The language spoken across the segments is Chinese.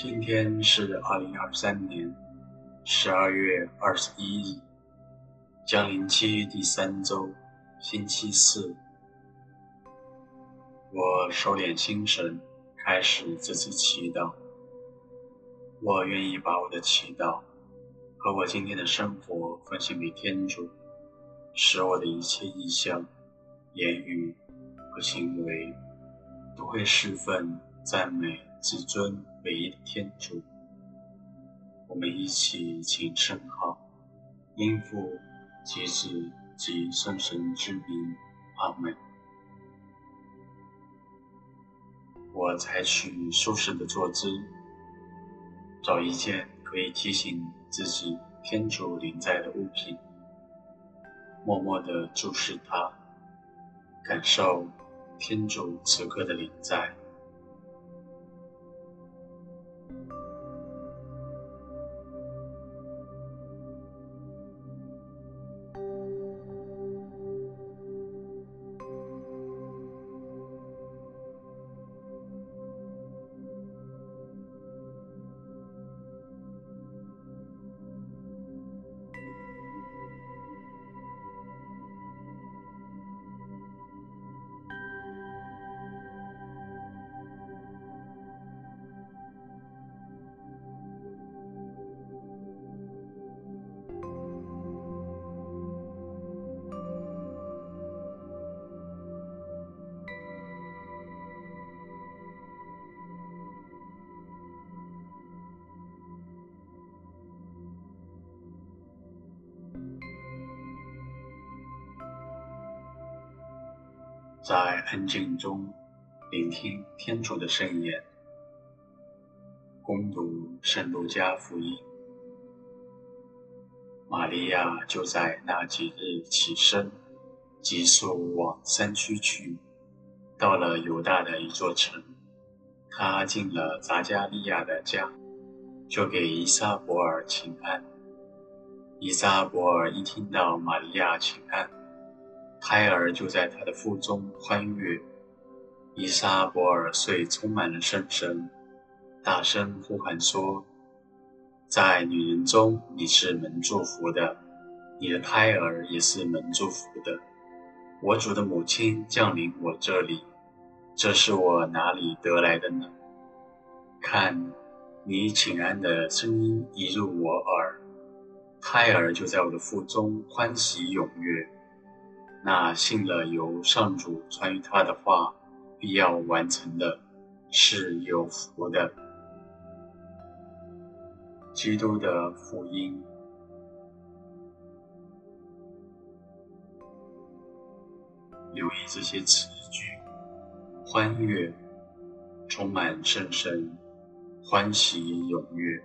今天是二零二三年十二月二十一日，将临期第三周，星期四。我收敛心神，开始这次祈祷。我愿意把我的祈祷和我今天的生活奉献给天主，使我的一切意向、言语和行为都会侍奉、赞美、至尊。唯一的天主，我们一起请圣号，因父及子及圣神之名，阿门。我采取舒适的坐姿，找一件可以提醒自己天主临在的物品，默默地注视它，感受天主此刻的临在。在安静中聆听天主的圣言，恭读圣路加福音。玛利亚就在那几日起身，急速往山区去，到了犹大的一座城。她进了匝加利亚的家，就给伊撒伯尔请安。伊撒伯尔一听到玛利亚请安，胎儿就在他的腹中欢悦。伊莎伯尔遂充满了圣神，大声呼喊说：“在女人中你是蒙祝福的，你的胎儿也是蒙祝福的。我主的母亲降临我这里，这是我哪里得来的呢？看，你请安的声音一入我耳，胎儿就在我的腹中欢喜踊跃。”那信了由上主传于他的话必要完成的，是有福的。基督的福音。留意这些词句：欢悦、充满圣神、欢喜踊跃。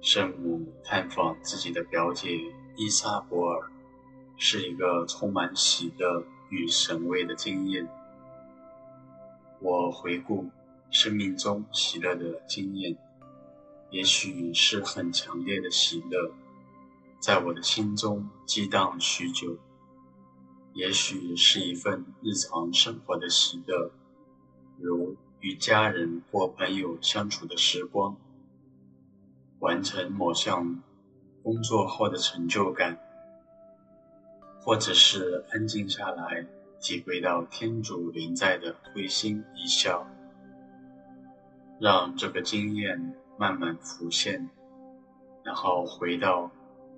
圣母探访自己的表姐伊莎伯尔。是一个充满喜乐与神慰的经验。我回顾生命中喜乐的经验，也许是很强烈的喜乐，在我的心中激荡许久；也许是一份日常生活的喜乐，如与家人或朋友相处的时光，完成某项工作后的成就感。或者是安静下来，体会到天主临在的会心一笑，让这个经验慢慢浮现，然后回到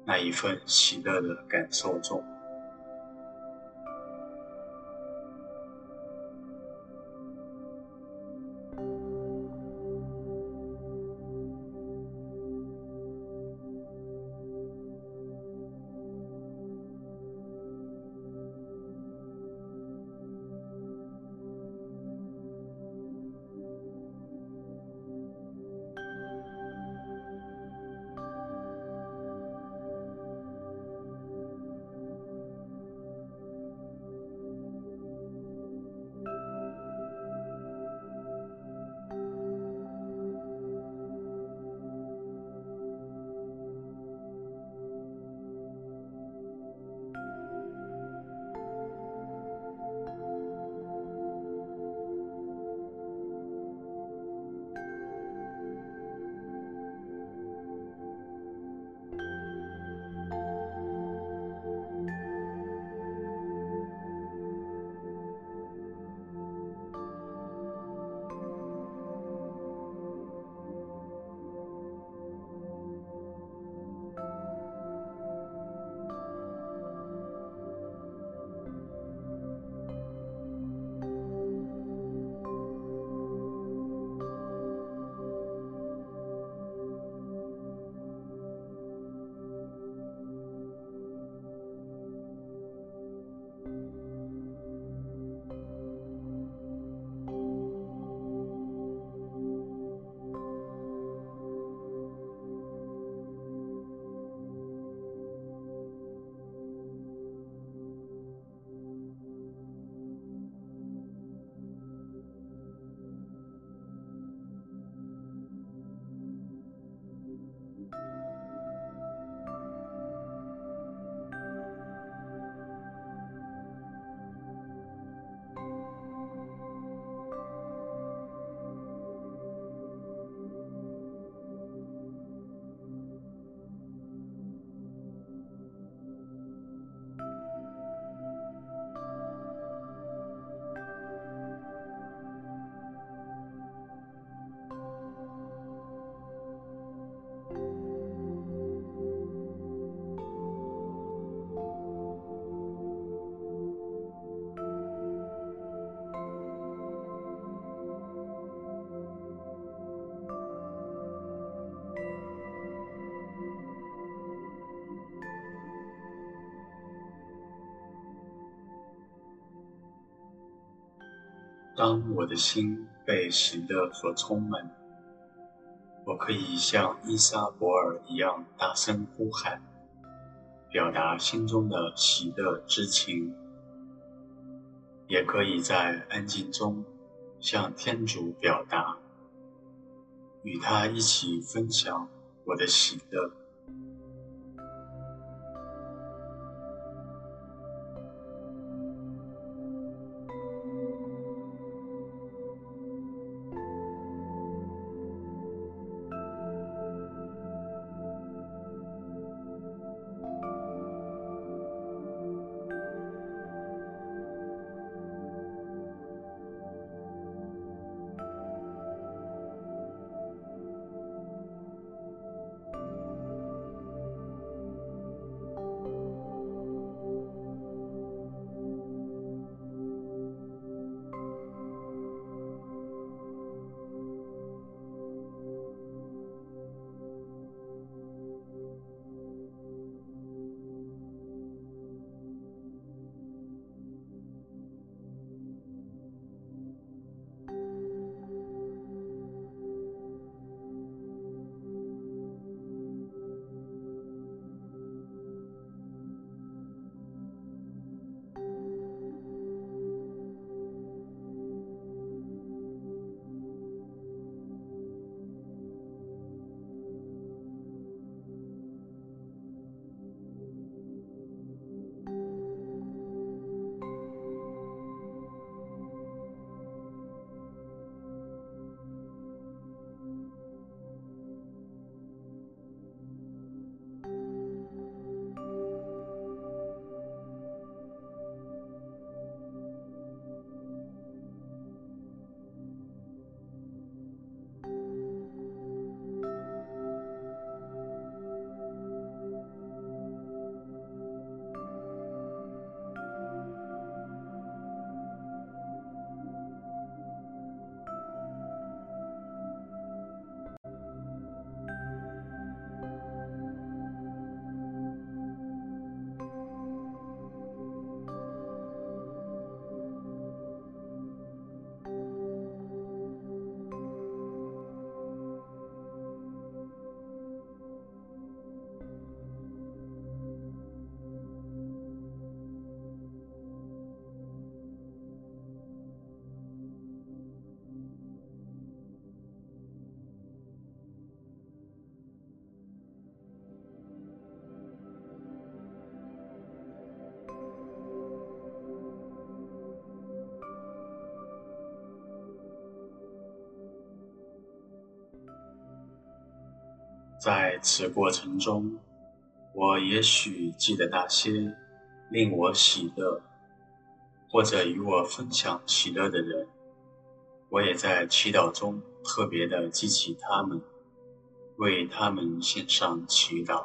那一份喜乐的感受中。当我的心被喜乐所充满，我可以像伊莎伯尔一样大声呼喊，表达心中的喜乐之情；也可以在安静中向天主表达，与他一起分享我的喜乐。在此过程中，我也许记得那些令我喜乐，或者与我分享喜乐的人。我也在祈祷中特别的记起他们，为他们献上祈祷。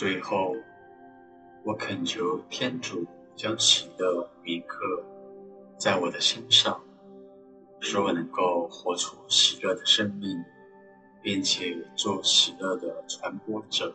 最后，我恳求天主将喜乐铭刻在我的心上，使我能够活出喜乐的生命，并且做喜乐的传播者。